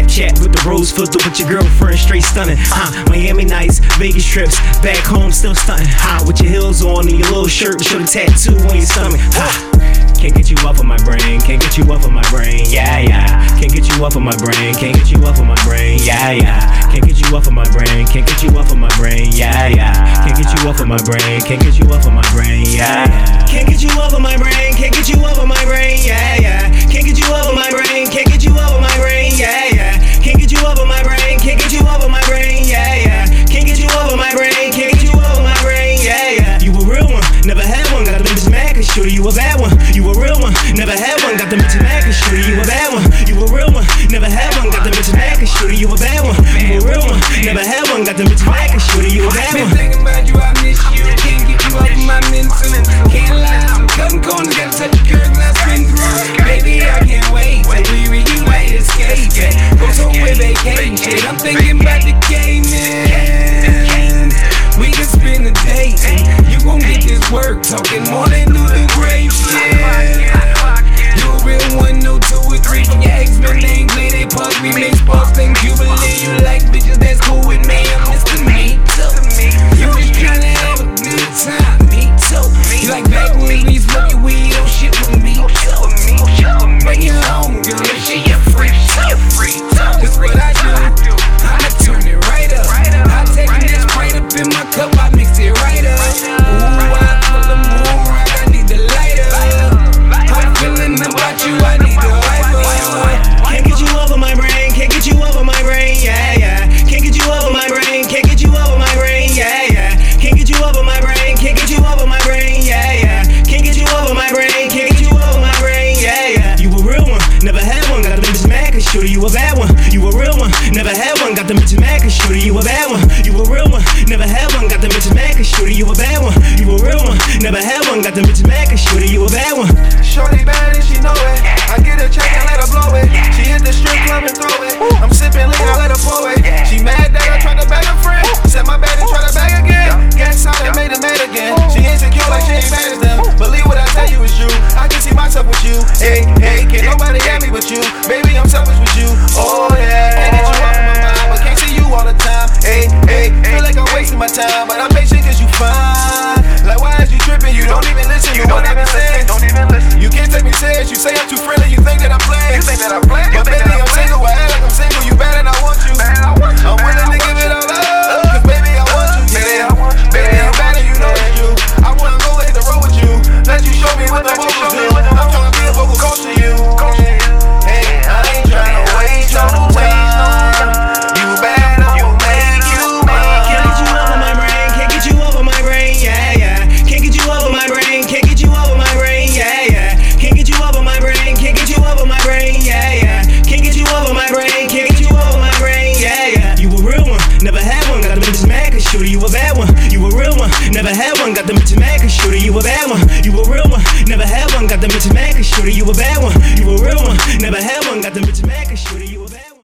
Snapchat with the rose filter with your girlfriend, straight stunning. Uh, Miami nights, Vegas trips, back home still stunning. Hot with your heels on and your little shirt, show the tattoo on your stomach. Uh, can't get you off of my brain, can't get you off of my brain, yeah, yeah. Can't get you off of my brain, can't get you off of my brain, yeah, yeah. Can't get you off of my brain, can't get you off of my brain, yeah, yeah. Can't get you off of my brain, can't get you off of my brain, yeah. Can't get you off of my brain, can't get you off of my brain, yeah. Never had one, got the bitch back and shooting you a bad one. you a real one. Never had one, got the bitch back and shooting you a bad one. Been you, I miss you. Can't get you my. Can't lie, got a curve that I've through. Baby, I can't wait we escape. Go vacation. I'm thinking about the Shooter, you a bad one, you a real one. Never had one, got the Mitch Mac shooter, you a bad one, you a real one. Never had one, got the Mitch Mac shooter.